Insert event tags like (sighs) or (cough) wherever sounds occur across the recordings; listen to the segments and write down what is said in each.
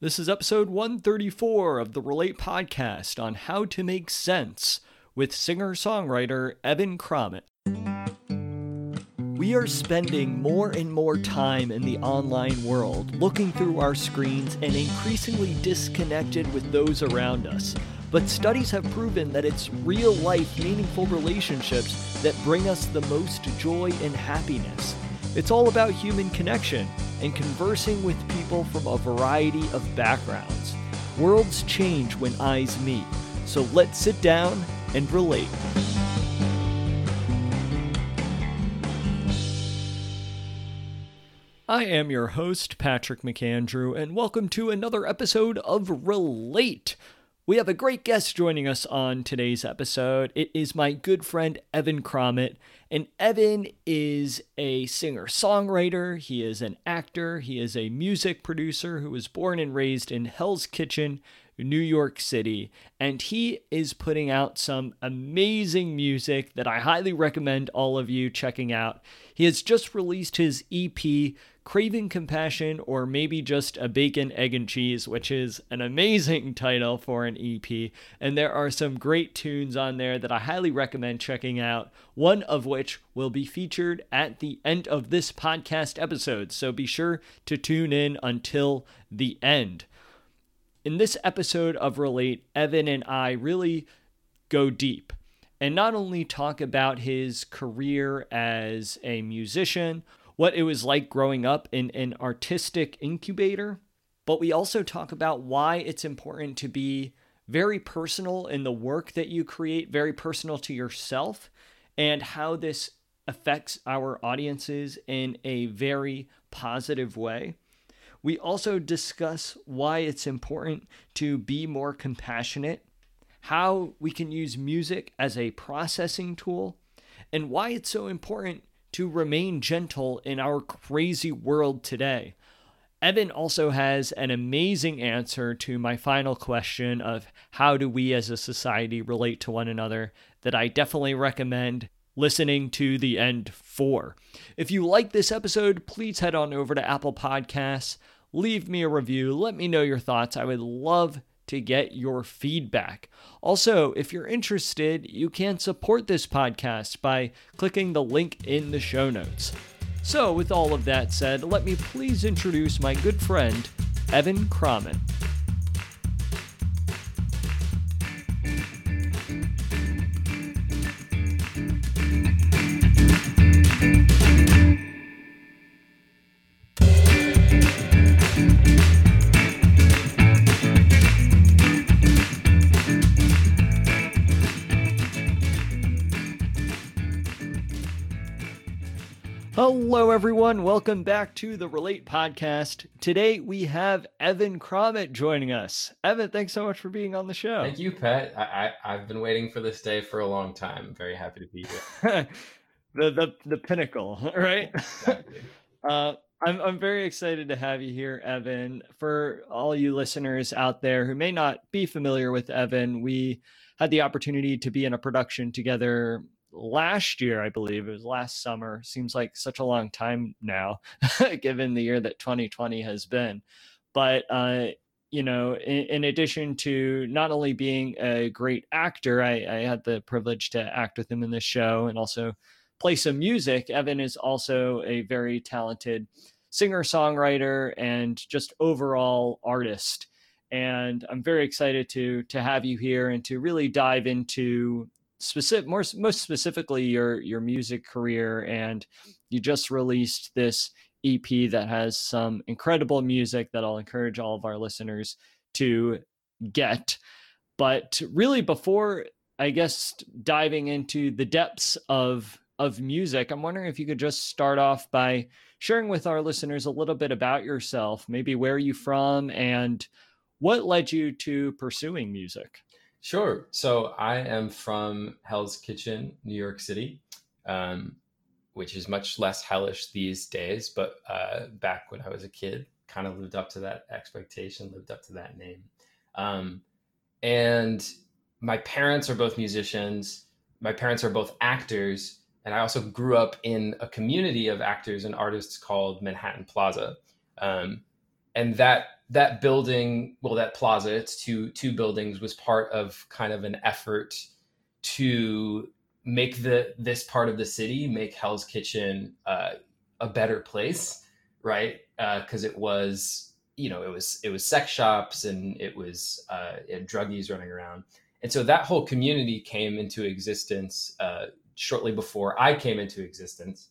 This is episode 134 of the Relate podcast on how to make sense with singer songwriter Evan Cromit. We are spending more and more time in the online world, looking through our screens and increasingly disconnected with those around us. But studies have proven that it's real life, meaningful relationships that bring us the most joy and happiness. It's all about human connection and conversing with people from a variety of backgrounds. Worlds change when eyes meet, so let's sit down and relate. I am your host, Patrick McAndrew, and welcome to another episode of Relate. We have a great guest joining us on today's episode. It is my good friend Evan Cromit. And Evan is a singer songwriter, he is an actor, he is a music producer who was born and raised in Hell's Kitchen, New York City, and he is putting out some amazing music that I highly recommend all of you checking out. He has just released his EP Craving Compassion, or maybe just a bacon, egg, and cheese, which is an amazing (laughs) title for an EP. And there are some great tunes on there that I highly recommend checking out, one of which will be featured at the end of this podcast episode. So be sure to tune in until the end. In this episode of Relate, Evan and I really go deep and not only talk about his career as a musician, what it was like growing up in an artistic incubator, but we also talk about why it's important to be very personal in the work that you create, very personal to yourself, and how this affects our audiences in a very positive way. We also discuss why it's important to be more compassionate, how we can use music as a processing tool, and why it's so important to remain gentle in our crazy world today. Evan also has an amazing answer to my final question of how do we as a society relate to one another that I definitely recommend listening to the end for. If you like this episode, please head on over to Apple Podcasts, leave me a review, let me know your thoughts. I would love to get your feedback. Also, if you're interested, you can support this podcast by clicking the link in the show notes. So, with all of that said, let me please introduce my good friend, Evan Cromit. Hello, everyone. Welcome back to the Relate podcast. Today we have Evan Cromit joining us. Evan, thanks so much for being on the show. Thank you, Pat. I, I, have been waiting for this day for a long time. I'm very happy to be here. (laughs) the, the the pinnacle, (laughs) right? Exactly. (laughs) Uh, I'm I'm very excited to have you here, Evan. For all you listeners out there who may not be familiar with Evan, we had the opportunity to be in a production together last year, I believe it was last summer. Seems like such a long time now, (laughs) given the year that 2020 has been. But uh, you know, in, in, addition to not only being a great actor, I, I had the privilege to act with him in this show and also play some music. Evan is also a very talented singer songwriter and just overall artist and I'm very excited to to have you here and to really dive into specific more most specifically your your music career and you just released this EP that has some incredible music that I'll encourage all of our listeners to get. But really before I guess diving into the depths of of music I'm wondering if you could just start off by sharing with our listeners a little bit about yourself maybe where are you from and what led you to pursuing music Sure. So I am from Hell's Kitchen, New York City, um, which is much less hellish these days. But uh, back when I was a kid, kind of lived up to that expectation, lived up to that name. Um, and my parents are both musicians. My parents are both actors. And I also grew up in a community of actors and artists called Manhattan Plaza. Um, and that that building, well, that plaza, it's two two buildings, was part of kind of an effort to make the this part of the city, make Hell's Kitchen uh, a better place, right? Because uh, it was, you know, it was it was sex shops and it was uh, it druggies running around, and so that whole community came into existence uh, shortly before I came into existence.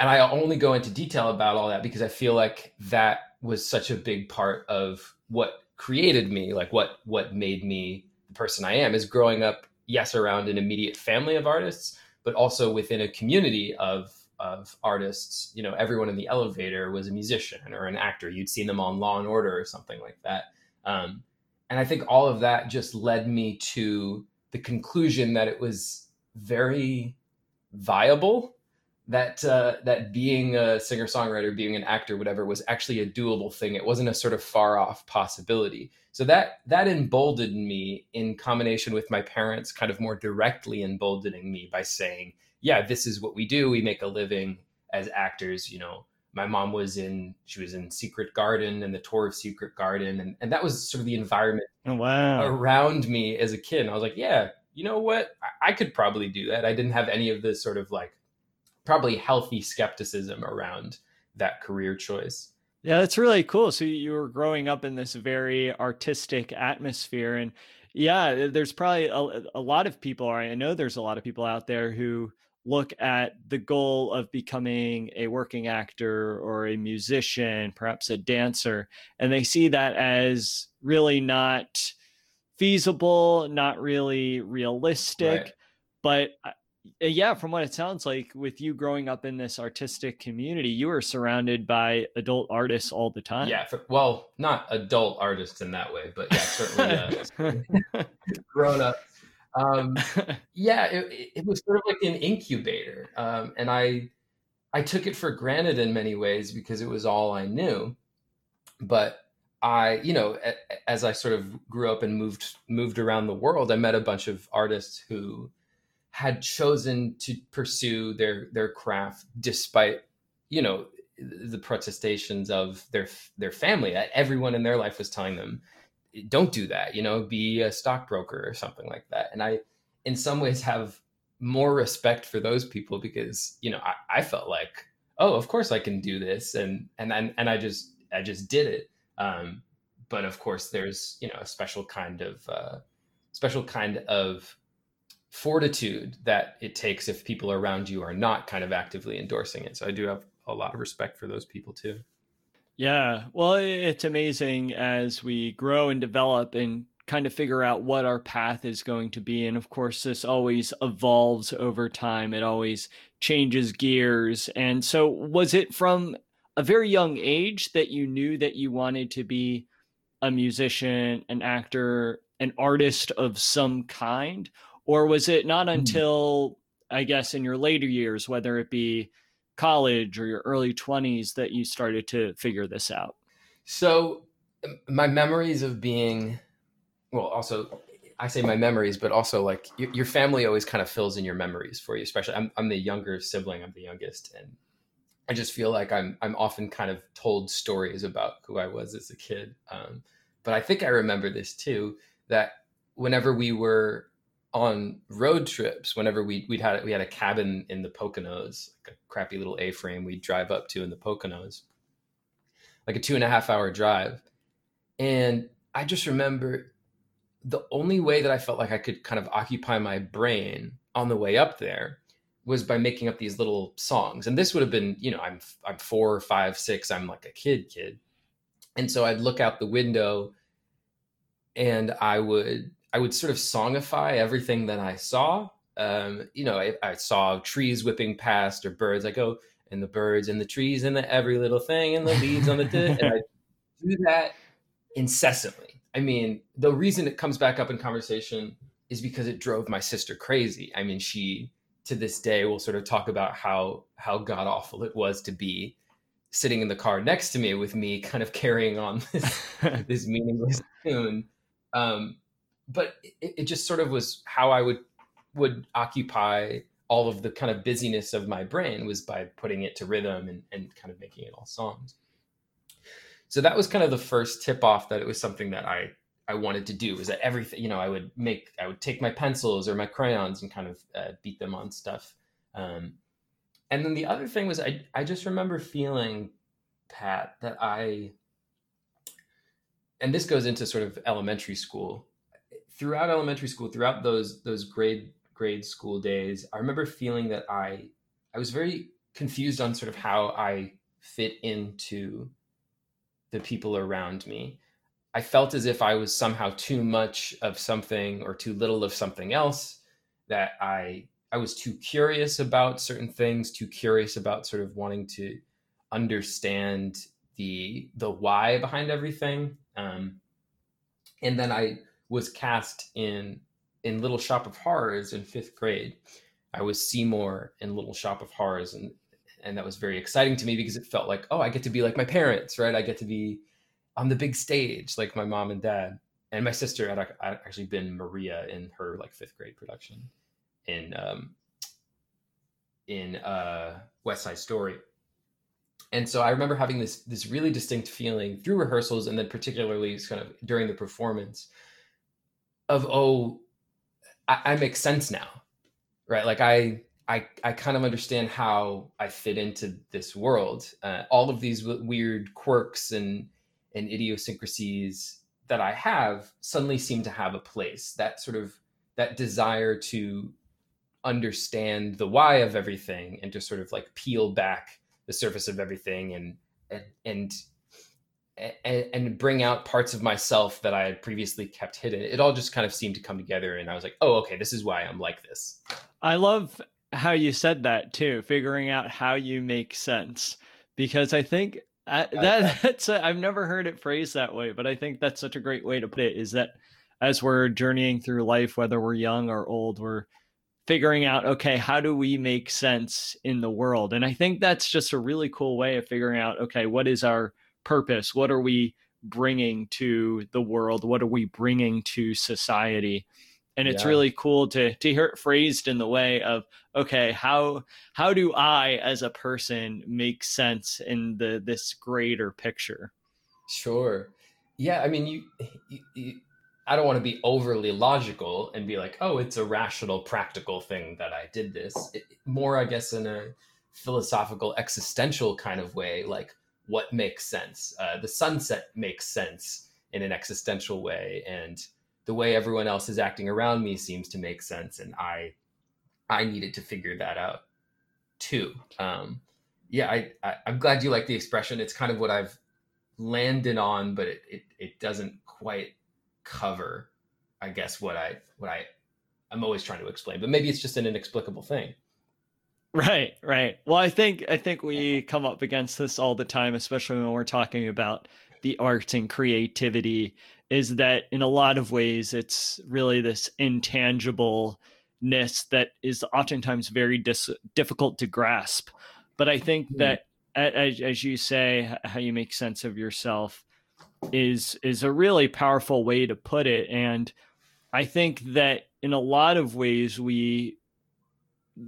And I only go into detail about all that because I feel like that was such a big part of what created me, like what what made me the person I am is growing up, yes, around an immediate family of artists, but also within a community of of artists. You know, everyone in the elevator was a musician or an actor. You'd seen them on Law and Order or something like that. Um, and I think all of that just led me to the conclusion that it was very viable that uh, that being a singer songwriter, being an actor, whatever, was actually a doable thing. It wasn't a sort of far off possibility. So that that emboldened me in combination with my parents, kind of more directly emboldening me by saying, "Yeah, this is what we do. We make a living as actors." You know, my mom was in she was in Secret Garden and the tour of Secret Garden, and and that was sort of the environment oh, wow. around me as a kid. And I was like, "Yeah, you know what? I, I could probably do that." I didn't have any of this sort of like probably healthy skepticism around that career choice. Yeah, that's really cool. So you were growing up in this very artistic atmosphere and yeah, there's probably a, a lot of people, I know there's a lot of people out there who look at the goal of becoming a working actor or a musician, perhaps a dancer, and they see that as really not feasible, not really realistic. Right. But uh, yeah, from what it sounds like, with you growing up in this artistic community, you were surrounded by adult artists all the time. Yeah, for, well, not adult artists in that way, but yeah, certainly uh, (laughs) grown up. Um, (laughs) yeah, it, it, was sort of like an incubator, um, and I I took it for granted in many ways because it was all I knew. But I, you know, as I sort of grew up and moved moved around the world, I met a bunch of artists who had chosen to pursue their their craft despite you know the protestations of their their family. Everyone in their life was telling them don't do that you know be a stockbroker or something like that. And i in some ways have more respect for those people because you know i, I felt like oh of course i can do this and and and, and i just i just did it. Um, but of course there's you know a special kind of uh, special kind of fortitude that it takes if people around you are not kind of actively endorsing it. So I do have a lot of respect for those people too. Yeah. Well, it's amazing as we grow and develop and kind of figure out what our path is going to be. And of course, this always evolves over time, it always changes gears. And so, was it from a very young age that you knew that you wanted to be a musician, an actor, an artist of some kind? Or was it not hmm. until, I guess, in your later years, whether it be college or your early 20s, that you started to figure this out? So, my memories of being, well, also, I say my memories, but also like your, your family always kind of fills in your memories for you. Especially, I'm, I'm the younger sibling, I'm the youngest, and I just feel like I'm I'm often kind of told stories about who I was as a kid. Um, but I think I remember this too that whenever we were on road trips whenever we we'd had we had a cabin in the Poconos, like a crappy little A-frame we'd drive up to in the Poconos, like a two and a half hour drive, and I just remember the only way that I felt like I could kind of occupy my brain on the way up there was by making up these little songs. And this would have been, you know, I'm I'm four, five, six. I'm like a kid, kid, and so I'd look out the window, and I would I would sort of songify everything that I saw. Um, you know, I, I, saw trees whipping past or birds. I go, and the birds and the trees and the every little thing and the leaves on the di-, and I (laughs) do that incessantly. I mean, the reason it comes back up in conversation is because it drove my sister crazy. I mean, she to this day will sort of talk about how how god awful it was to be sitting in the car next to me with me kind of carrying on (laughs) this, (laughs) this meaningless tune. Um, but it, it just sort of was how I would would occupy all of the kind of busyness of my brain was by putting it to rhythm and, and kind of making it all songs. so that was kind of the first tip off that it was something that I I wanted to do was that everything you know I would make I would take my pencils or my crayons and kind of uh, beat them on stuff. Um, and then the other thing was I I just remember feeling Pat that I and this goes into sort of elementary school throughout elementary school throughout those those grade grade school days I remember feeling that I I was very confused on sort of how I fit into the people around me. I felt as if I was somehow too much of something or too little of something else that I I was too curious about certain things, too curious about sort of wanting to understand the the why behind everything. Um, and then I was cast in in Little Shop of Horrors in fifth grade. I was Seymour in Little Shop of Horrors, and and that was very exciting to me because it felt like oh i get to be like my parents right? I get to be on the big stage like my mom and dad. And my sister had, actually been maria in her like fifth grade production in um in uh west side story. And so i remember having this this really distinct feeling through rehearsals and then particularly kind of during the performance of oh I, I make sense now right like i I, I kind of understand how I fit into this world. Uh, all of these w- weird quirks and and idiosyncrasies that I have suddenly seem to have a place. That sort of that desire to understand the why of everything and to sort of like peel back the surface of everything and and and and, and bring out parts of myself that I had previously kept hidden. It all just kind of seemed to come together, and I was like, "Oh, okay, this is why I'm like this." I love how you said that too, figuring out how you make sense. Because I think uh, that (laughs) that's i have never heard it phrased that way, but I think that's such a great way to put it. Is that as we're journeying through life, whether we're young or old, we're figuring out okay, how do we make sense in the world? And I think that's just a really cool way of figuring out okay, what is our purpose? What are we bringing to the world? What are we bringing to society? and it's yeah. really cool to to hear it phrased in the way of okay how how do i as a person make sense in the this greater picture sure yeah i mean you, you, you i don't want to be overly logical and be like oh it's a rational practical thing that i did this it, more i guess in a philosophical existential kind of way like what makes sense uh, the sunset makes sense in an existential way and the way everyone else is acting around me seems to make sense and i i needed to figure that out too. Um yeah I, I am glad you like the expression. It's kind of what i've landed on but it, it it doesn't quite cover i guess what i what i i'm always trying to explain but maybe it's just an inexplicable thing right right well i think i think we come up against this all the time especially when we're talking about the arts and creativity is that in a lot of ways it's really this intangibleness that is oftentimes very dis- difficult to grasp. But I think mm-hmm. that as, as you say, how you make sense of yourself is is a really powerful way to put it. And I think that in a lot of ways we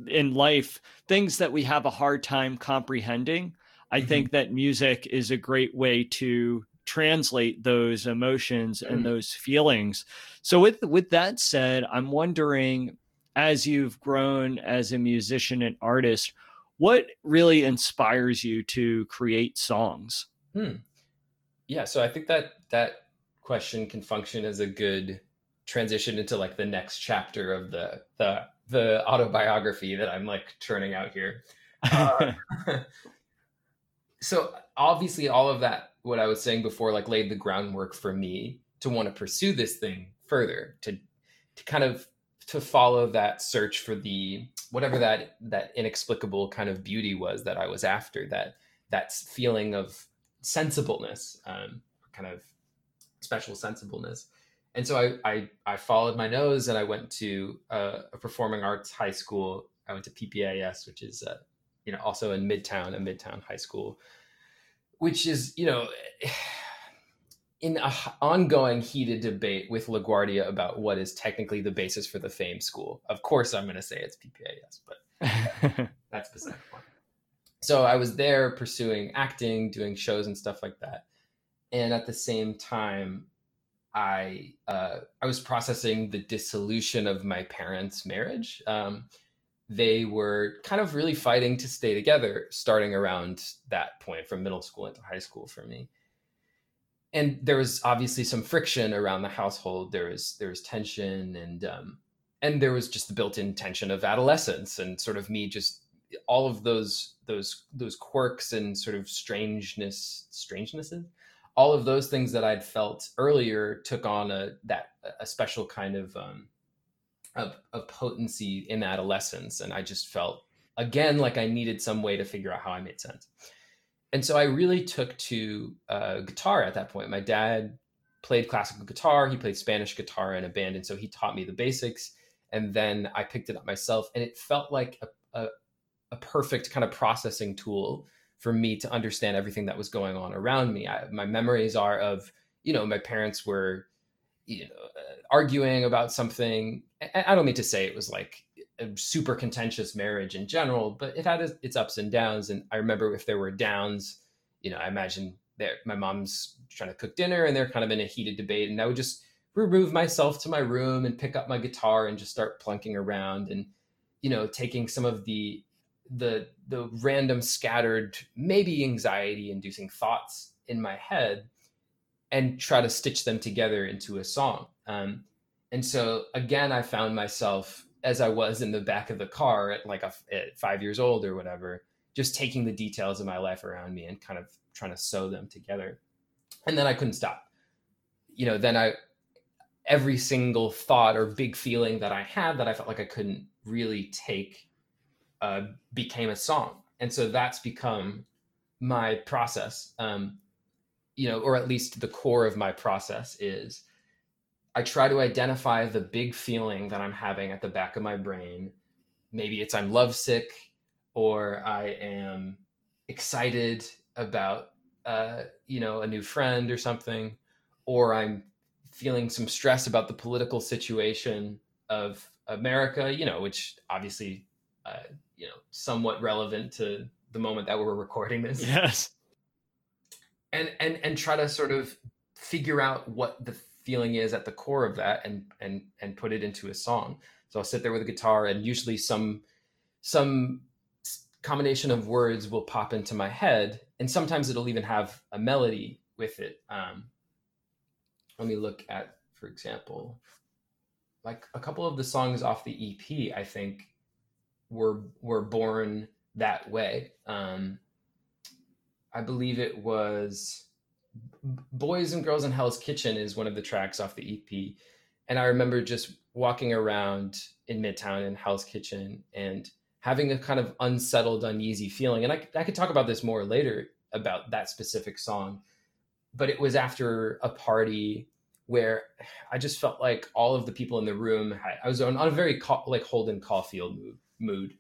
in life things that we have a hard time comprehending I mm-hmm. think that music is a great way to translate those emotions and mm. those feelings. So with with that said, I'm wondering as you've grown as a musician and artist, what really inspires you to create songs? Hmm. Yeah, so I think that that question can function as a good transition into like the next chapter of the the the autobiography that I'm like churning out here. (laughs) Uh, (laughs) so obviously all of that what I was saying before, like laid the groundwork for me to want to pursue this thing further, to to kind of to follow that search for the whatever that that inexplicable kind of beauty was that I was after, that that feeling of sensibleness, um, kind of special sensibleness. And so I, I, I followed my nose and I went to a, a performing arts high school. I went to PPAS, which is uh, you know also in Midtown, a Midtown high school which is you know (sighs) in an ongoing heated debate with LaGuardia about what is technically the basis for the fame school. Of course, I'm going to say it's PPAS, but (laughs) that's beside the point. So I was there pursuing acting, doing shows and stuff like that. and at the same time, I uh, I was processing the dissolution of my parents' marriage. Um, they were kind of really fighting to stay together, starting around that point from middle school into high school for me. And there was obviously some friction around the household. There was there was tension and um, and there was just the built-in tension of adolescence and sort of me just all of those those those quirks and sort of strangeness strangenesses all of those things that I'd felt earlier took on a that a special kind of um, of, of potency in adolescence, and I just felt again like I needed some way to figure out how I made sense. And so I really took to uh, guitar at that point. My dad played classical guitar; he played Spanish guitar in a band, and so he taught me the basics. And then I picked it up myself, and it felt like a, a, a perfect kind of processing tool for me to understand everything that was going on around me. I, my memories are of, you know, my parents were, you know, uh, arguing about something. I, don't mean to say it was like a super contentious marriage in general, but it had its ups and downs. And I remember if there were downs, you know, I imagine my mom's trying to cook dinner and they're kind of in a heated debate, and I would just remove myself to my room and pick up my guitar and just start plunking around and you know taking some of the the the random scattered maybe anxiety inducing thoughts in my head and try to stitch them together into a song. Um, and so again i found myself as i was in the back of the car at like a, at five years old or whatever just taking the details of my life around me and kind of trying to sew them together. And then i couldn't stop. You know then i every single thought or big feeling that i had that i felt like i couldn't really take uh, became a song, and so that's become my process. Um, you know, or at least the core of my process is I try to identify the big feeling that I'm having at the back of my brain. Maybe it's I'm lovesick, or I am excited about uh, you know a new friend or something, or I'm feeling some stress about the political situation of America. You know, which obviously uh, you know somewhat relevant to the moment that we're recording this. (laughs) Yes. And and and try to sort of figure out what the feeling is at the core of that and and and put it into a song. So I'll sit there with a guitar and usually some some combination of words will pop into my head and sometimes it'll even have a melody with it. Um, let me look at, for example, like a couple of the songs off the EP, I think were were born that way. Um, I believe it was Boys and Girls in Hell's Kitchen is one of the tracks off the EP. And I remember just walking around in Midtown in Hell's Kitchen and having a kind of unsettled, uneasy feeling. And I, I could talk about this more later about that specific song. But it was after a party where I just felt like all of the people in the room, I was on, on a very like Holden Caulfield mood mood.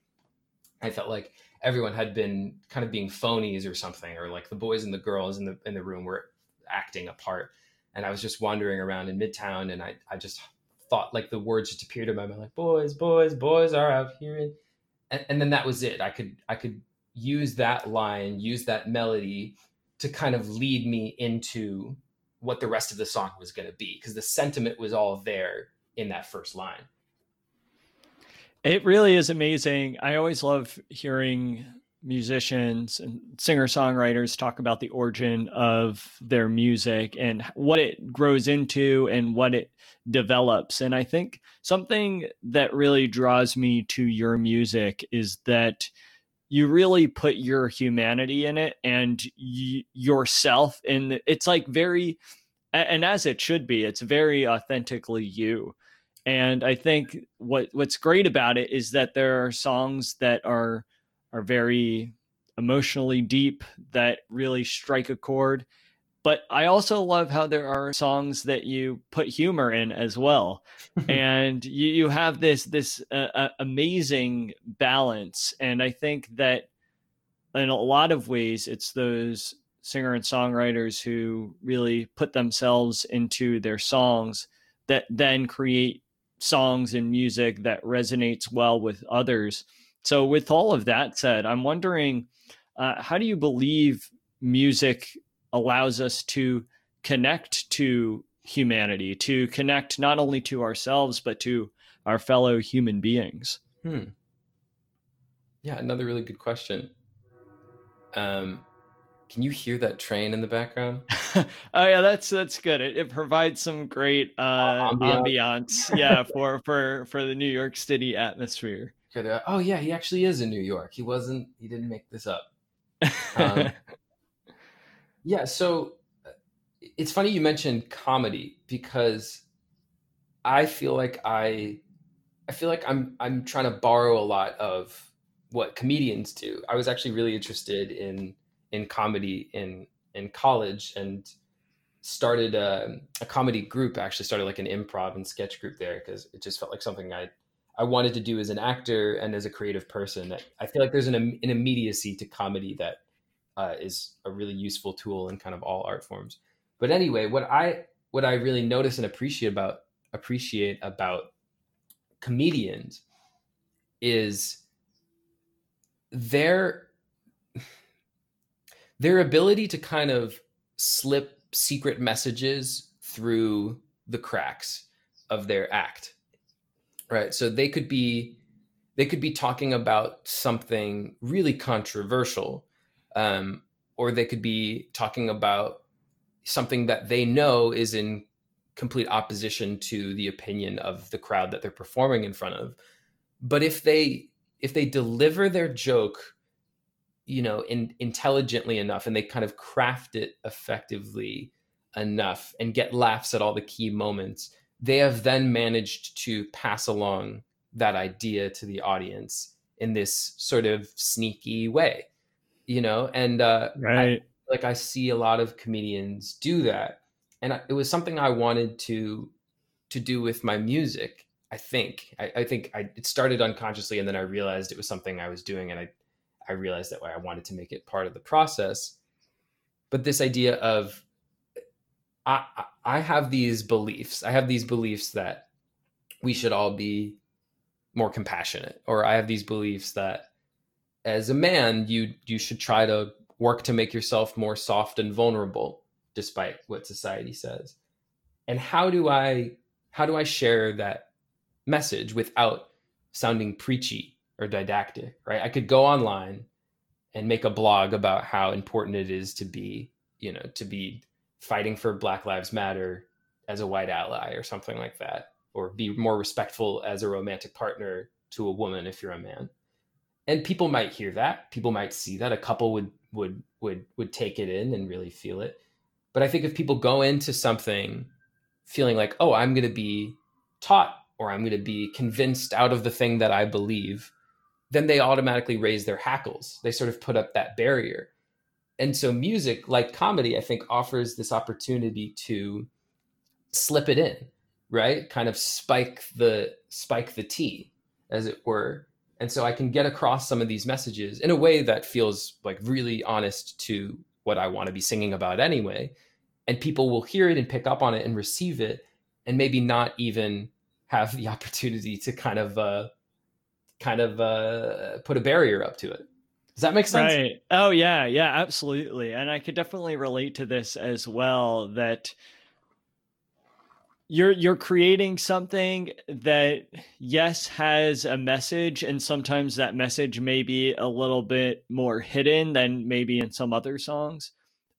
I felt like everyone had been kind of being phonies or something, or like the boys and the girls in the in the room were acting a part. And I was just wandering around in Midtown, and I I just thought like the words just appeared in my mind, like boys, boys, boys are out here, and, and then that was it. I could I could use that line, use that melody to kind of lead me into what the rest of the song was going to be because the sentiment was all there in that first line. It really is amazing. I always love hearing musicians and singer songwriters talk about the origin of their music and what it grows into and what it develops. And I think something that really draws me to your music is that you really put your humanity in it and y- yourself and it's like very and as it should be it's very authentically you and I think what what's great about it is that there are songs that are are very emotionally deep that really strike a chord. But I also love how there are songs that you put humor in as well, (laughs) and you, you have this this uh, uh, amazing balance. And I think that in a lot of ways, it's those singer and songwriters who really put themselves into their songs that then create songs and music that resonates well with others. So, with all of that said, I'm wondering uh, how do you believe music allows us to connect to humanity, to connect not only to ourselves, but to our fellow human beings? Hmm. Yeah, another really good question. Um, can you hear that train in the background? (laughs) oh yeah, that's that's good. It, it provides some great uh, ambiance. yeah, (laughs) for for for the New York City atmosphere. Oh yeah, he actually is in New York. He wasn't. He didn't make this up. (laughs) Um, yeah. So uh, it's funny you mentioned comedy because I feel like I I feel like I'm I'm trying to borrow a lot of what comedians do. I was actually really interested in in comedy in in college and started a, a comedy group. Actually started like an improv and sketch group there because it just felt like something I I wanted to do as an actor and as a creative person. I feel like there's an, an immediacy to comedy that uh, is a really useful tool in kind of all art forms. But anyway, what I what I really notice and appreciate about appreciate about comedians is their their ability to kind of slip secret messages through the cracks of their act right? So they could be they could be talking about something really controversial um, or they could be talking about something that they know is in complete opposition to the opinion of the crowd that they're performing in front of. But if they if they deliver their joke you know in, intelligently enough and they kind of craft it effectively enough and get laughs at all the key moments they have then managed to pass along that idea to the audience in this sort of sneaky way you know? And uh right. I, like i see a lot of comedians do that. And I, it was something i wanted to to do with my music i think. I, I think I, it started unconsciously and then i realized it was something i was doing and i I realized that I wanted to make it part of the process. But this idea of I, I have these beliefs. I have these beliefs that we should all be more compassionate, or I have these beliefs that as a man, you you should try to work to make yourself more soft and vulnerable, despite what society says. And how do I how do I share that message without sounding preachy or didactic, right? I could go online and make a blog about how important it is to be, you know, to be fighting for Black Lives Matter as a white ally or something like that, or be more respectful as a romantic partner to a woman if you're a man. And people might hear that, people might see that, a couple would would would would take it in and really feel it. But I think if people go into something feeling like, "Oh, I'm going to be taught or I'm going to be convinced out of the thing that I believe," then they automatically raise their hackles. They sort of put up that barrier. And so music, like comedy, I think offers this opportunity to slip it in, right? Kind of spike the spike the tea, as it were. And so I can get across some of these messages in a way that feels like really honest to what I want to be singing about anyway. And people will hear it and pick up on it and receive it and maybe not even have the (laughs) opportunity to kind of uh, kind of uh, put a barrier up to it. Does that make sense? Right. Oh yeah, yeah, absolutely. And I could definitely relate to this as well that you're you're creating something that yes has a message and sometimes that message may be a little bit more hidden than maybe in some other songs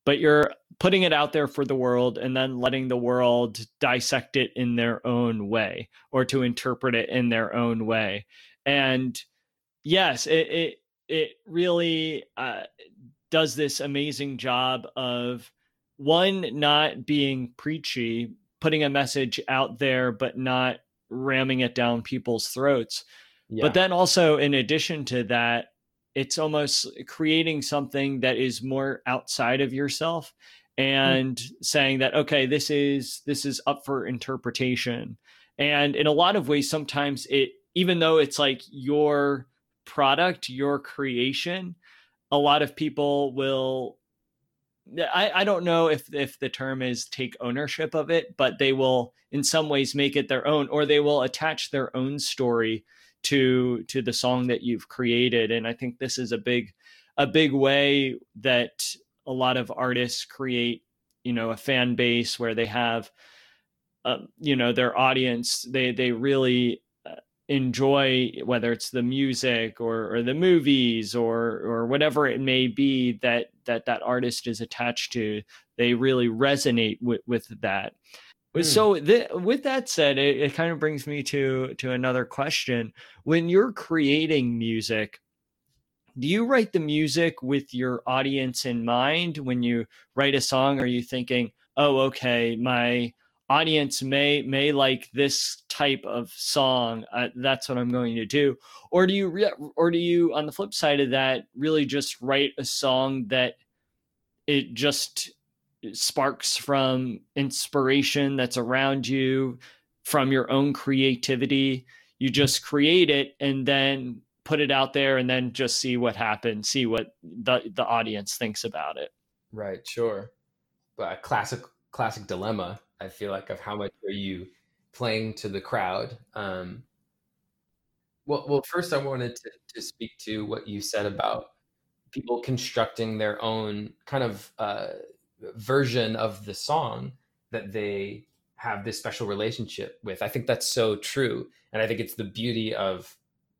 but you're putting it out there for the world and then letting the world dissect it in their own way or to interpret it in their own way and yes, it it, it really uh, does this amazing job of one not being preachy, putting a message out there, but not ramming it down people's throats. Yeah. But then also, in addition to that, it's almost creating something that is more outside of yourself hmm. and mm-hmm. saying that okay this is this is up for interpretation and in a lot of ways sometimes it even though it's like your product, your creation, a lot of people will I, I don't know if if the term is take ownership of it, but they will in some ways make it their own, or they will attach their own story to to the song that you've created. And I think this is a big a big way that a lot of artists create you know a fan base where they have uh, you know their audience they they really enjoy whether it's the music or, or the movies or or whatever it may be that that that artist is attached to they really resonate with with that. Mm. so th- with that said it, it kind of brings me to to another question. When you're creating music do you write the music with your audience in mind? When you write a song are you thinking oh okay my audience may may like this type of song uh, that's what i'm going to do or do you re- or do you on the flip side of that really just write a song that it just sparks from inspiration that's around you from your own creativity you just create it and then put it out there and then just see what happens, see what the the audience thinks about it. Right, sure. But a classic classic dilemma, I feel like, of how much are you playing to the crowd? Um, well, well, first I wanted to, to speak to what you said about people constructing their own kind of uh, version of the song that they have this special relationship with. I think that's so true, and I think it's the beauty of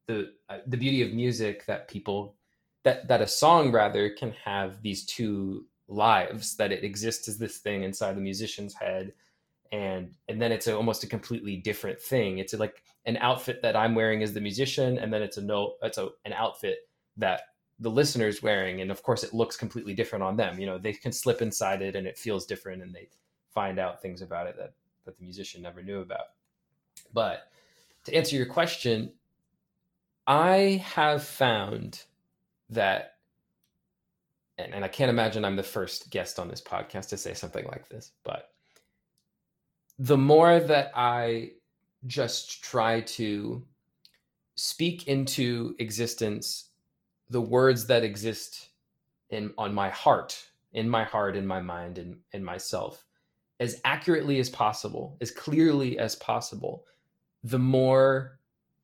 the uh, the beauty of music that people that that a song rather can have these two lives that it exists as this thing inside the musician's head and and then it's a, almost a completely different thing. It's like an outfit that i'm wearing as the musician and then it's a no it's a, an outfit that the listener's wearing and of course it looks completely different on them. You know they can slip inside it and it feels different and they find out things about it that that the musician never knew about. But to answer your question I have found that, and, and I can't imagine I'm the first guest on this podcast to say something like this, but the more that I just try to speak into existence the words that exist in on my heart, in my heart, in my mind, in, in myself, as accurately as possible, as clearly as possible, the more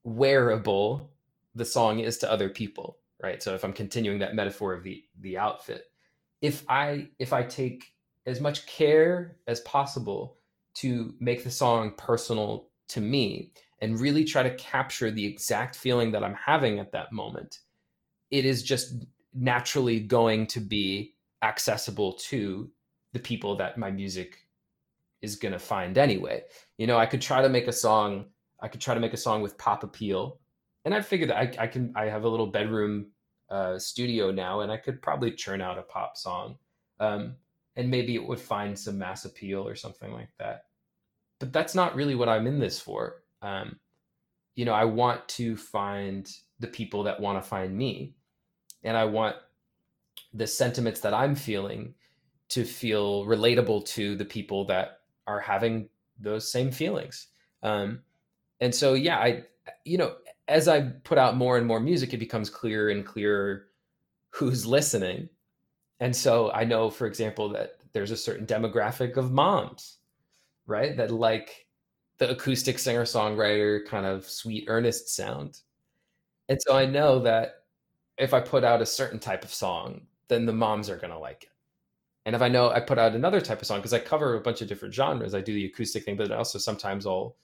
wearable the song is to other people right? So if i'm continuing that metaphor of the the outfit if i if i take as much care as possible to make the song personal to me and really try to capture the exact feeling that i'm having at that moment it is just naturally going to be accessible to the people that my music is going to find anyway. You know i could try to make a song i could try to make a song with pop appeal and I figured that I, I can I have a little bedroom uh, studio now, and I could probably churn out a pop song, um, and maybe it would find some mass appeal or something like that. But that's not really what I'm in this for. Um, you know, I want to find the people that want to find me, and I want the sentiments that I'm feeling to feel relatable to the people that are having those same feelings. Um, and so, yeah, I, you know, as I put out more and more music, it becomes clearer and clearer who's listening. And so I know, for example, that there's a certain demographic of moms, right? That like the acoustic singer songwriter kind of sweet, earnest sound. And so I know that if I put out a certain type of song, then the moms are going to like it. And if I know I put out another type of song, because I cover a bunch of different genres, I do the acoustic thing, but also sometimes I'll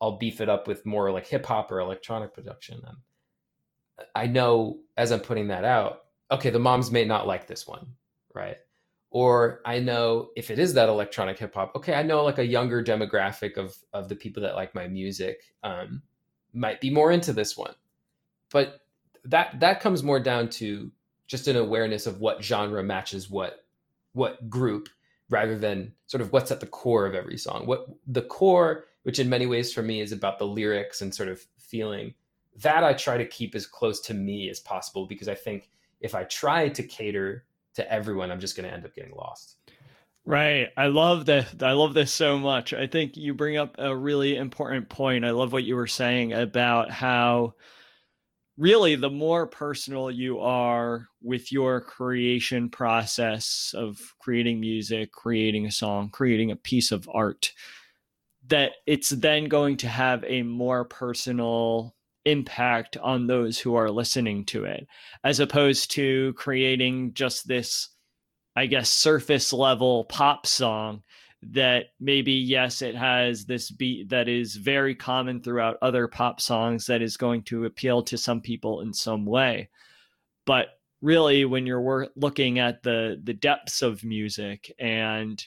I'll beef it up with more like hip hop or electronic production. And I know as I'm putting that out, okay, the moms may not like this one, right? Or I know if it is that electronic hip hop, okay, I know like a younger demographic of of the people that like my music um, might be more into this one. But that that comes more down to just an awareness of what genre matches what what group rather than sort of what's at the core of every song. What the core which in many ways for me is about the lyrics and sort of feeling that I try to keep as close to me as possible because I think if I try to cater to everyone, I'm just going to end up getting lost. Right. I love that. I love this so much. I think you bring up a really important point. I love what you were saying about how really the more personal you are with your creation process of creating music, creating a song, creating a piece of art, that it's then going to have a more personal impact on those who are listening to it as opposed to creating just this I guess, surface level pop song that maybe, yes, it has this beat that is very common throughout other pop songs that is going to appeal to some people in some way. But really, when you're looking at the, the depths of music and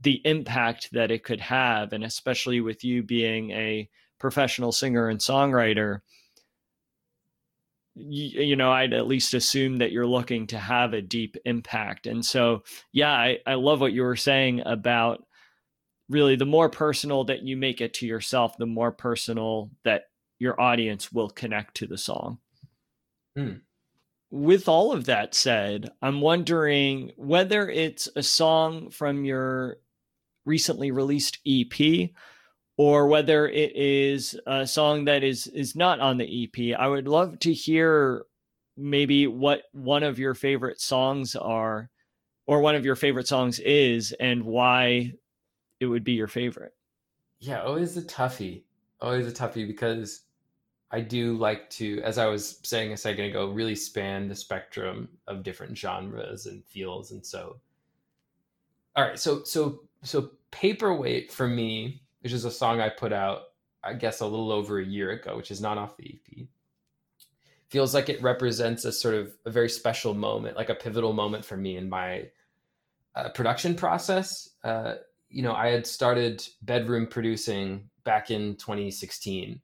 the impact that it could have, and especially with you being a professional singer and songwriter, you, you, know, I'd at least assume that you're looking to have a deep impact. And so, yeah, I, I love what you were saying about really the more personal that you make it to yourself, the more personal that your audience will connect to the song. Hmm. With all of that said, I'm wondering whether it's a song from your recently released EP or whether it is a song that is is not on the EP. I would love to hear maybe what one of your favorite songs are or one of your favorite songs is and why it would be your favorite. Yeah, always a toughie. Always a toughie because I do like to, as I was saying a second ago, really span the spectrum of different genres and feels. And so, all right, so so so paperweight for me which is a song I put out, I guess, a little over a year ago, which is not off the EP. Feels like it represents a sort of a very special moment, like a pivotal moment for me in my uh, production process. Uh, you know, I had started bedroom producing back in 2016,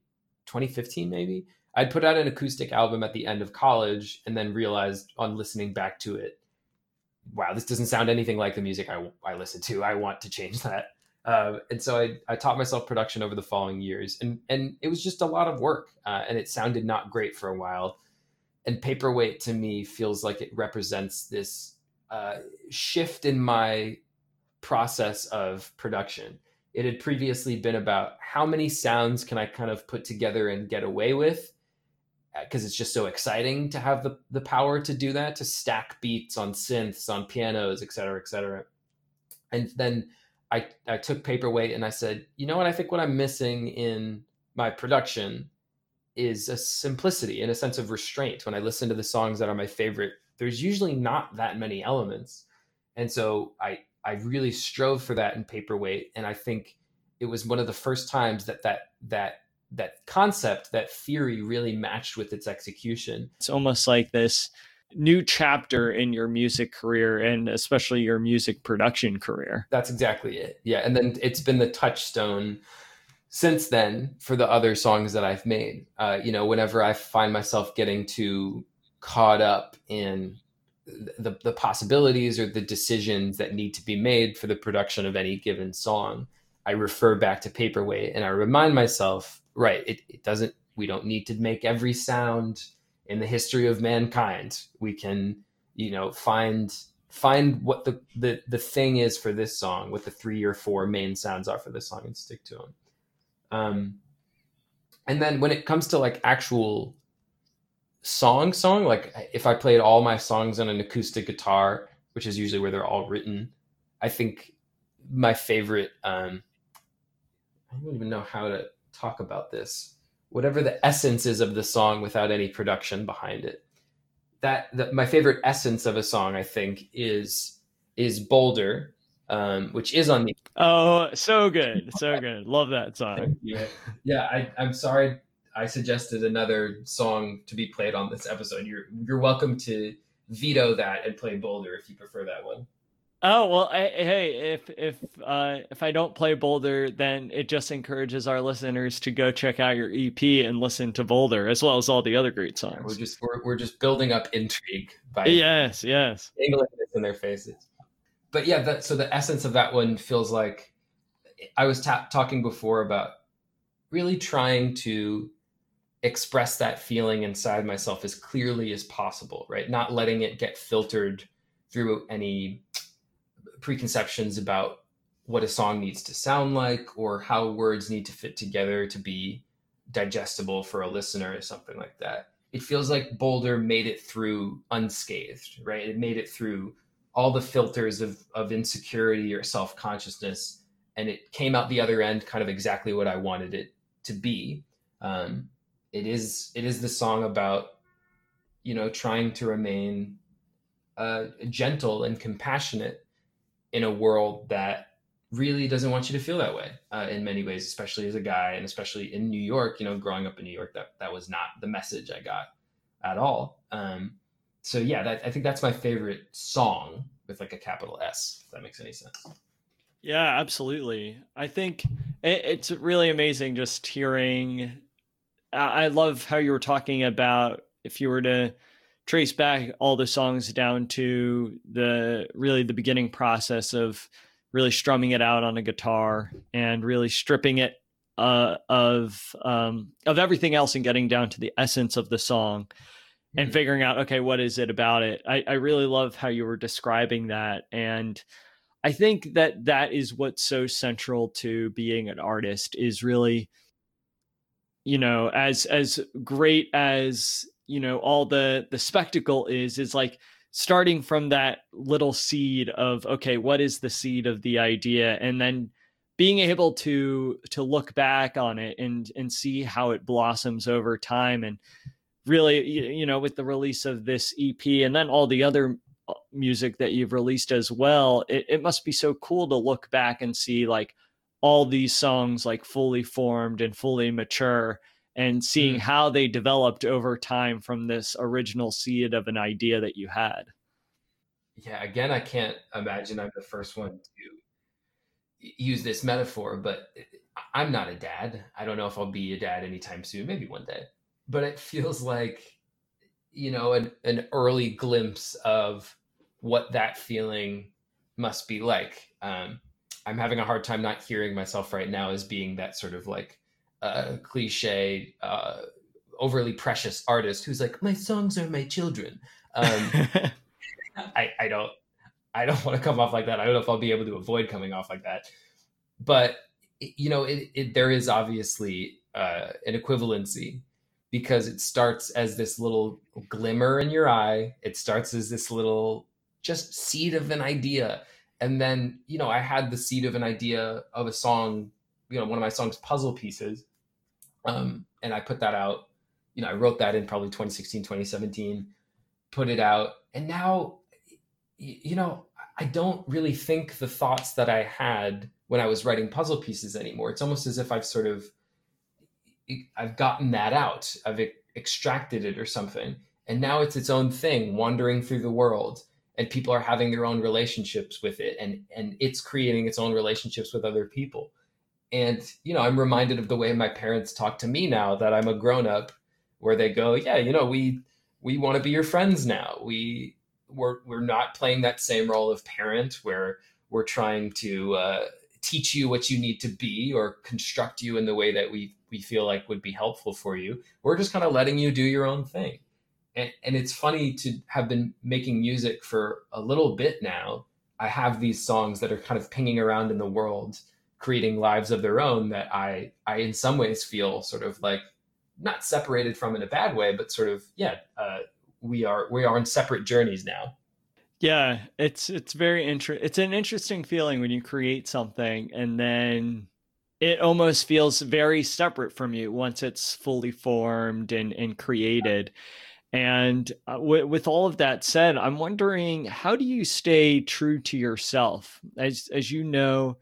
2015, maybe. I'd put out an acoustic album at the end of college and then realized on listening back to it, wow, this doesn't sound anything like the music I, I listen to. I want to change that. Uh, and so I, I taught myself production over the following years, and and it was just a lot of work, uh, and it sounded not great for a while. And paperweight to me feels like it represents this uh, shift in my process of production. It had previously been about how many sounds can I kind of put together and get away with, because uh, it's just so exciting to have the the power to do that, to stack beats on synths, on pianos, et cetera, et cetera. And then I, I took paperweight and I said, you know what? I think what I'm missing in my production is a simplicity and a sense of restraint. When I listen to the songs that are my favorite, there's usually not that many elements. And so I, I really strove for that in paperweight. And I think it was one of the first times that that, that, that concept, that theory really matched with its execution. It's almost like this new chapter in your music career and especially your music production career. That's exactly it. Yeah. And then it's been the touchstone since then for the other songs that I've made. Uh, you know, whenever I find myself getting too caught up in the, the possibilities or the decisions that need to be made for the production of any given song, I refer back to Paperweight and I remind myself, right, it, it doesn't, we don't need to make every sound in the history of mankind. We can, you know, find find what the the the thing is for this song, what the three or four main sounds are for this song, and stick to them. Um, and then when it comes to like actual song song, like if I played all my songs on an acoustic guitar, which is usually where they're all written, I think my favorite. Um, I don't even know how to talk about this whatever the essence is of the song without any production behind it. That, that my favorite essence of a song, I think, is is Boulder, um, which is on the. Oh, so good, so good. Love that song. yeah, yeah. I, I'm sorry, I suggested another song to be played on this episode. You're you're welcome to veto that and play Boulder if you prefer that one. Oh well, I, hey, if if uh, if I don't play Boulder, then it just encourages our listeners to go check out your EP and listen to Boulder as well as all the other great songs. We're just we're, we're just building up intrigue by yes, yes, angling this in their faces. But yeah, that, so the essence of that one feels like I was ta- talking before about really trying to express that feeling inside myself as clearly as possible, right? Not letting it get filtered through any preconceptions about what a song needs to sound like or how words need to fit together to be digestible for a listener or something like that. It feels like Boulder made it through unscathed, right? It made it through all the filters of, of insecurity or self consciousness, and it came out the other end kind of exactly what I wanted it to be. Um, it is it is the song about you know trying to remain uh, gentle and compassionate in a world that really doesn't want you to feel that way uh, in many ways, especially as a guy and especially in New York. You know, growing up in New York, that that was not the message I got at all. Um, so yeah, that, I think that's my favorite song with like a capital S. If that makes any sense. Yeah, absolutely. I think it, it's really amazing just hearing. I love how you were talking about if you were to trace back all the songs down to the really the beginning process of really strumming it out on a guitar and really stripping it uh, of um, of everything else and getting down to the essence of the song mm-hmm. and figuring out okay what is it about it I, I really love how you were describing that and i think that that is what's so central to being an artist is really you know as as great as you know all the the spectacle is is like starting from that little seed of okay what is the seed of the idea? And then being able to to look back on it and and see how it blossoms over time and really you know with the release of this ep and then all the other uh, music that you've released as well it, it must be so cool to look back and see like all these songs like fully formed and fully mature and seeing mm. how they developed over time from this original seed of an idea that you had. Yeah, again, I can't imagine I'm the first one to use this metaphor, but I'm not a dad. I don't know if I'll be a dad anytime soon, maybe one day. But it feels like, you know, an, an early glimpse of what that feeling must be like. Um, I'm having a hard time not hearing myself right now as being that sort of like uh, cliche, uh, overly precious artist who's like, my songs are my children. Um, (laughs) I, I don't, I don't want to come off like that. I don't know if I'll be able to avoid coming off like that, but you know, it, it there is obviously uh, an equivalency because it starts as this little glimmer in your eye. It starts as this little just seed of an idea. And then, you know, I had the seed of an idea of a song, you know, one of my songs, Puzzle Pieces, um, and I put that out. You know, I wrote that in probably 2016, 2017, put it out, and now, you know, I don't really think the thoughts that I had when I was writing puzzle pieces anymore. It's almost as if I've sort of I've gotten that out. I've extracted it or something. And now it's its own thing wandering through the world and people are having their own relationships with it and and it's creating its own relationships with other people and you know i'm reminded of the way my parents talk to me now that i'm a grown up where they go yeah you know we we want to be your friends now. We we're we're not playing that same role of parent where we're trying to uh, teach you what you need to be or construct you in the way that we we feel like would be helpful for you. We're just kind of letting you do your own thing. And, and it's funny to have been making music for a little bit now. I have these songs that are kind of pinging around in the world creating lives of their own that I I in some ways feel sort of like not separated from in a bad way, but sort of yeah, uh, we are we are on separate journeys now. Yeah, it's it's very interesting. It's an interesting feeling when you create something and then it almost feels very separate from you once it's fully formed and and created. And uh, with all of that said, I'm wondering how do you stay true to yourself? As as you know,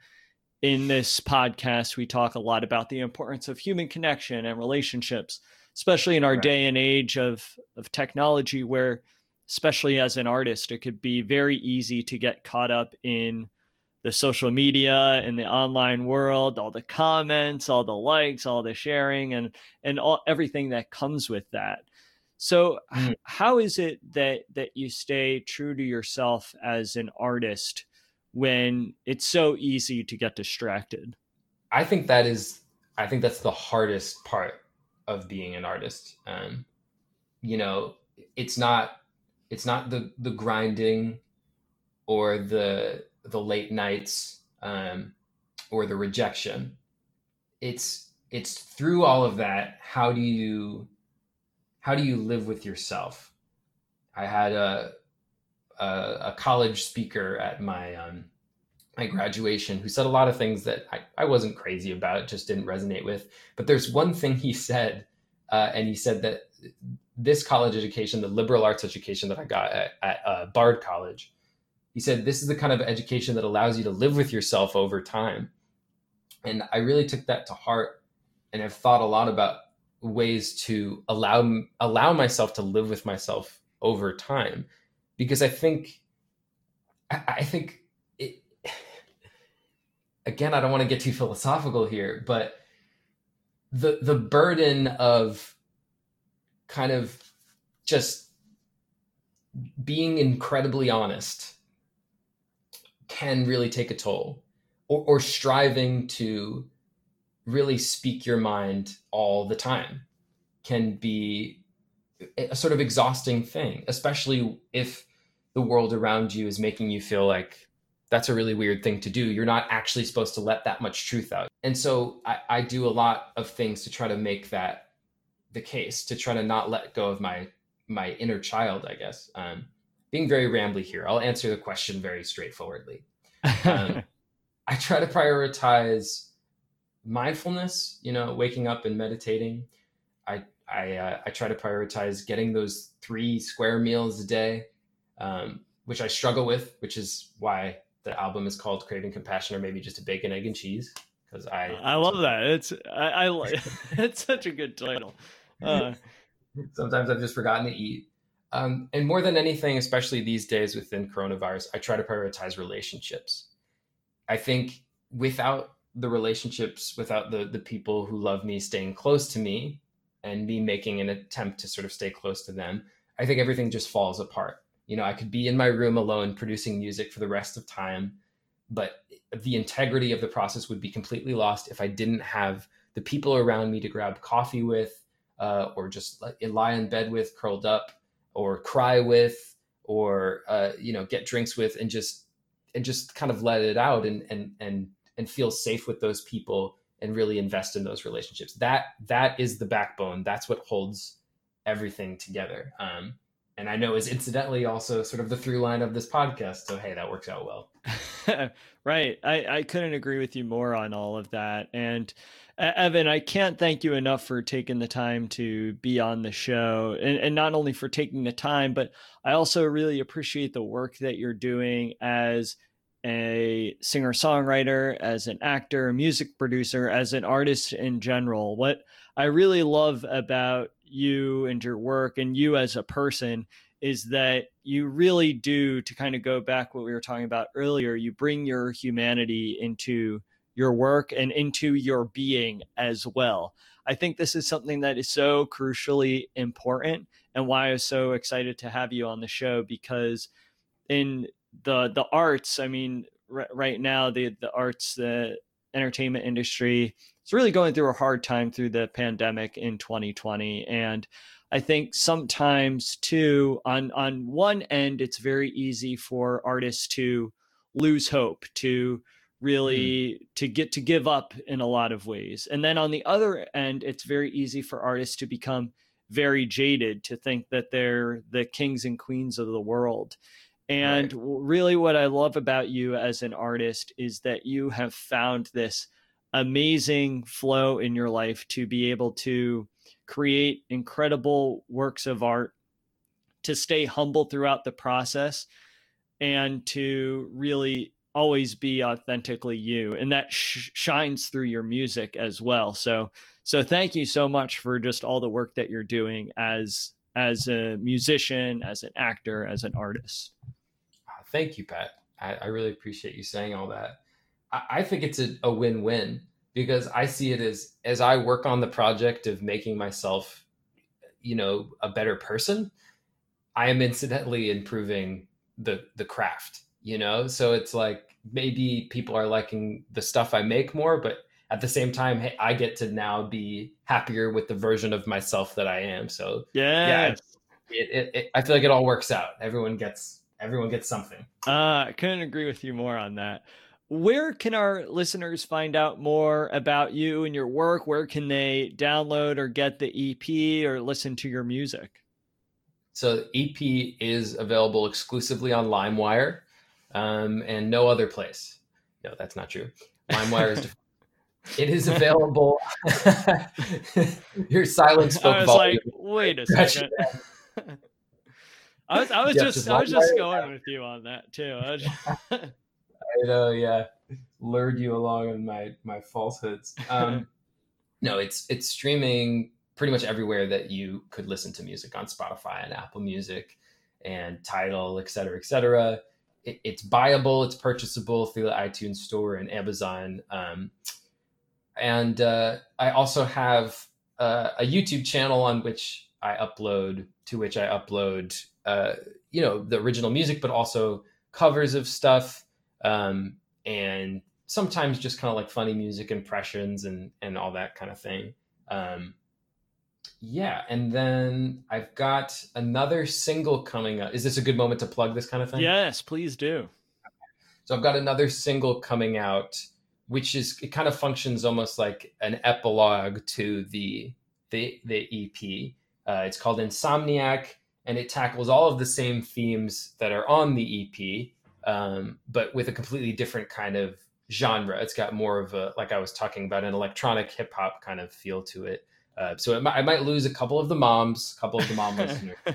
in this podcast, we talk a lot about the importance of human connection and relationships, especially in our right. day and age of, of technology, where, especially as an artist, it could be very easy to get caught up in the social media and the online world, all the comments, all the likes, all the sharing, and and all everything that comes with that. So, mm-hmm. how is it that that you stay true to yourself as an artist? When it's so easy to get distracted. I think that is I think that's the hardest part of being an artist. Um, you know, it's not it's not the the grinding or the the late nights um, or the rejection. It's it's through all of that. How do you how do you live with yourself? I had a a, a college speaker at my um, my graduation who said a lot of things that I, I wasn't crazy about, just didn't resonate with. But there's one thing he said, uh, and he said that this college education, the liberal arts education that I got at, at uh, Bard College, he said this is the kind of education that allows you to live with yourself over time. And I really took that to heart, and I've thought a lot about ways to allow allow myself to live with myself over time, because I think I, I think it. Again, I don't want to get too philosophical here, but the the burden of kind of just being incredibly honest can really take a toll or, or striving to really speak your mind all the time can be a sort of exhausting thing especially if the world around you is making you feel like that's a really weird thing to do. You're not actually supposed to let that much truth out. And so I, I do a lot of things to try to make that the case, to try to not let go of my my inner child, I guess. Um, being very rambly here, I'll answer the question very straightforwardly. Um, (laughs) I try to prioritize mindfulness, you know, waking up and meditating. I I, uh, I try to prioritize getting those three square meals a day, um, which I struggle with, which is why the album is called Craving Compassion, or maybe just a bacon, egg, and cheese. Because I I love that. It's I, I (laughs) (laughs) it's such a good title. Uh, Sometimes I've just forgotten to eat. Um, and more than anything, especially these days within coronavirus, I try to prioritize relationships. I think without the relationships, without the the people who love me staying close to me, and me making an attempt to sort of stay close to them, I think everything just falls apart. You know i could be in my room alone producing music for the rest of time but the integrity of the process would be completely lost if i didn't have the people around me to grab coffee with uh, or just lie in bed with curled up or cry with or uh, you know get drinks with and just and just kind of let it out and and and and feel safe with those people and really invest in those relationships that that is the backbone that's what holds everything together um, and I know is incidentally also sort of the through line of this podcast. So hey, that works out well. (laughs) right. I, I couldn't agree with you more on all of that. And Evan, I can't thank you enough for taking the time to be on the show and, and not only for taking the time, but I also really appreciate the work that you're doing as a singer songwriter, as an actor, music producer, as an artist in general. What I really love about you and your work and you as a person is that you really do to kind of go back what we were talking about earlier you bring your humanity into your work and into your being as well i think this is something that is so crucially important and why i was so excited to have you on the show because in the the arts i mean r- right now the the arts the entertainment industry is really going through a hard time through the pandemic in 2020 and I think sometimes too on on one end it's very easy for artists to lose hope to really mm. to get to give up in a lot of ways. And then on the other end it's very easy for artists to become very jaded to think that they're the kings and queens of the world. And right. really, what I love about you as an artist is that you have found this amazing flow in your life to be able to create incredible works of art, to stay humble throughout the process, and to really always be authentically you and that sh- shines through your music as well so so thank you so much for just all the work that you're doing as as a musician as an actor as an artist thank you, Pat. I, I really appreciate you saying all that. I, I think it's a, a win-win because I see it as as I work on the project of making myself, you know, a better person. I am incidentally improving the the craft. You know, so it's like maybe people are liking the stuff I make more, but at the same time, hey, I get to now be happier with the version of myself that I am. So yeah, yeah it, it, it, I feel like it all works out. Everyone gets everyone gets something. Uh, I couldn't agree with you more on that. Where can our listeners find out more about you and your work? Where can they download or get the EP or listen to your music? So EP is available exclusively on LimeWire um, and no other place. No, that's not true. LimeWire is (laughs) It is available. (laughs) Your silence spoke I was volume. like, wait a second. (laughs) I was I was Yeah, just just I was just going with you on that too. I just- (laughs) I know, yeah, lured you along on my my falsehoods. Um, (laughs) no, it's it's streaming pretty much everywhere that you could listen to music on Spotify and Apple Music and Tidal, et cetera, et cetera. It, it's buyable, it's purchasable through the iTunes Store and Amazon. Um, and uh, I also have uh, a YouTube channel on which I upload to which I upload, uh, you know, the original music, but also covers of stuff um, and sometimes just kind of like funny music impressions and and all that kind of thing. Um, yeah, and then I've got another single coming up. Is this a good moment to plug this kind of thing? yes, please do. So I've got another single coming out, which is it kind of functions almost like an epilogue to the the the EP. Uh, it's called Insomniac, and it tackles all of the same themes that are on the EP, um, but with a completely different kind of genre. It's got more of a like I was talking about an electronic hip hop kind of feel to it. Uh, so it might, I might lose a couple of the moms, a couple of the mom listeners, (laughs)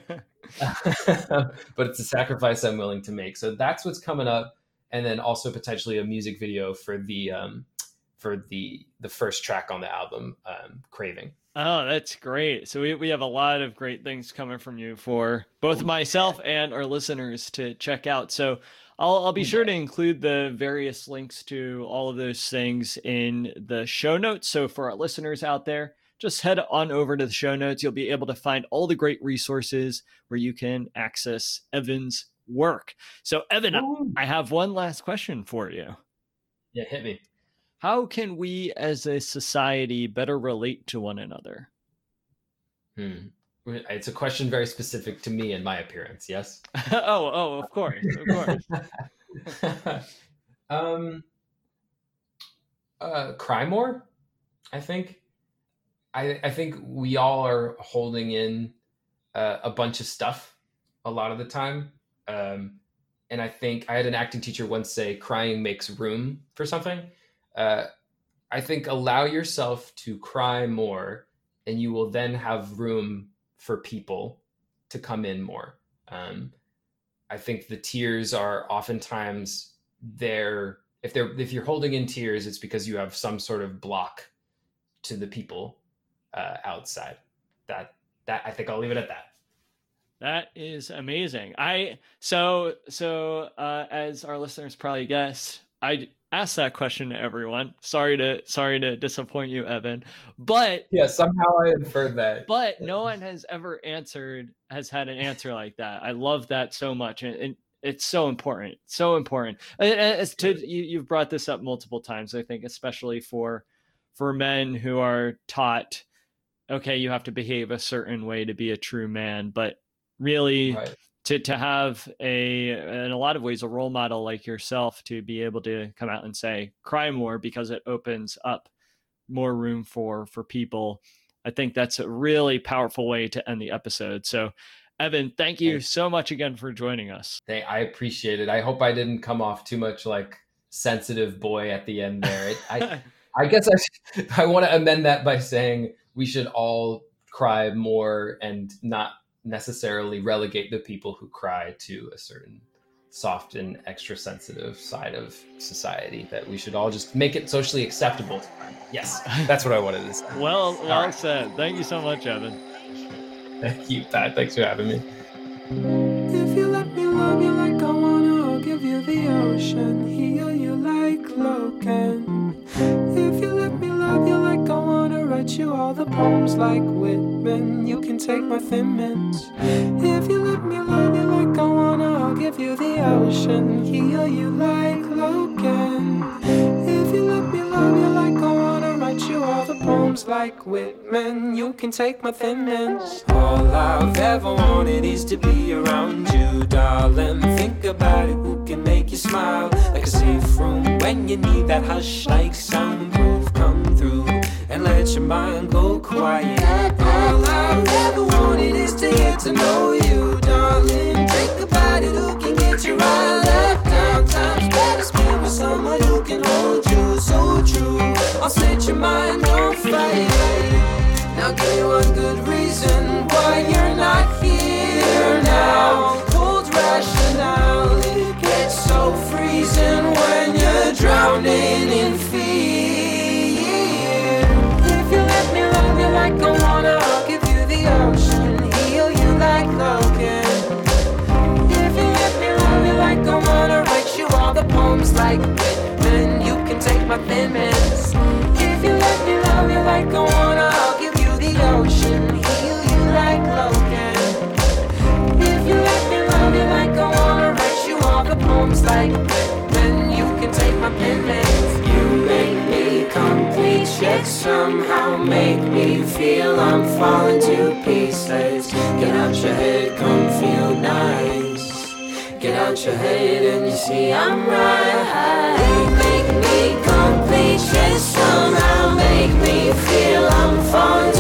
(laughs) but it's a sacrifice I'm willing to make. So that's what's coming up, and then also potentially a music video for the um, for the the first track on the album, um, "Craving." Oh, that's great. So we, we have a lot of great things coming from you for both oh, myself and our listeners to check out. So I'll I'll be sure to include the various links to all of those things in the show notes. So for our listeners out there, just head on over to the show notes. You'll be able to find all the great resources where you can access Evan's work. So Evan, I have one last question for you. Yeah, hit me. How can we as a society better relate to one another? Hmm. It's a question very specific to me and my appearance. Yes. (laughs) oh, oh, of course, of course. (laughs) um, uh, cry more. I think. I I think we all are holding in uh, a bunch of stuff a lot of the time. Um, and I think I had an acting teacher once say, "Crying makes room for something." Uh, I think allow yourself to cry more, and you will then have room for people to come in more. Um, I think the tears are oftentimes there. If they're if you're holding in tears, it's because you have some sort of block to the people uh, outside. That that I think I'll leave it at that. That is amazing. I so so uh, as our listeners probably guess, I asked that question to everyone. Sorry to sorry to disappoint you, Evan, but Yeah, somehow I inferred that. but no one has ever answered has had an answer like that. I love that so much, and, and it's so important, so important. As to you, you've brought this up multiple times. I think, especially for for men who are taught, okay, you have to behave a certain way to be a true man, but really Right. To to have a in a lot of ways a role model like yourself to be able to come out and say cry more because it opens up more room for for people i think that's a really powerful way to end the episode so evan thank you Thanks. so much again for joining us They, I appreciate it. I hope I didn't come off too much like sensitive boy at the end there. It, I (laughs) I guess I (laughs) I want to amend that by saying we should all cry more and not necessarily relegate the people who cry to a certain soft and extra sensitive side of society. That we should all just make it socially acceptable. to cry. Yes, that's what I wanted to say. (laughs) well well right. said thank you so much evan Thank you, Pat. Thanks for having me. Write you all the poems like Whitman. You can take my thin mints. If you let me love you like I wanna, I'll give you the ocean. Heal you like Logan. If you let me love you like I wanna, write you all the poems like Whitman. You can take my thin mints. All I've ever wanted is to be around you, darling. Think about it, who can make you smile like a safe room when you need that hush, like soundproof. Let your mind go quiet. All I've ever wanted is to get to know you, darling. Think about it, who can get you right up? Downtime's better spent with someone who can hold you so mints. If you let me love you like I wanna, I'll give you the ocean, heal you like Logan. If you let me love you like I wanna, write you all the poems like then you can take my penman's. You make me complete, yet somehow make me feel I'm falling to pieces. Get out your head, come feel nice. Get out your head and you see I'm right. You make me fun.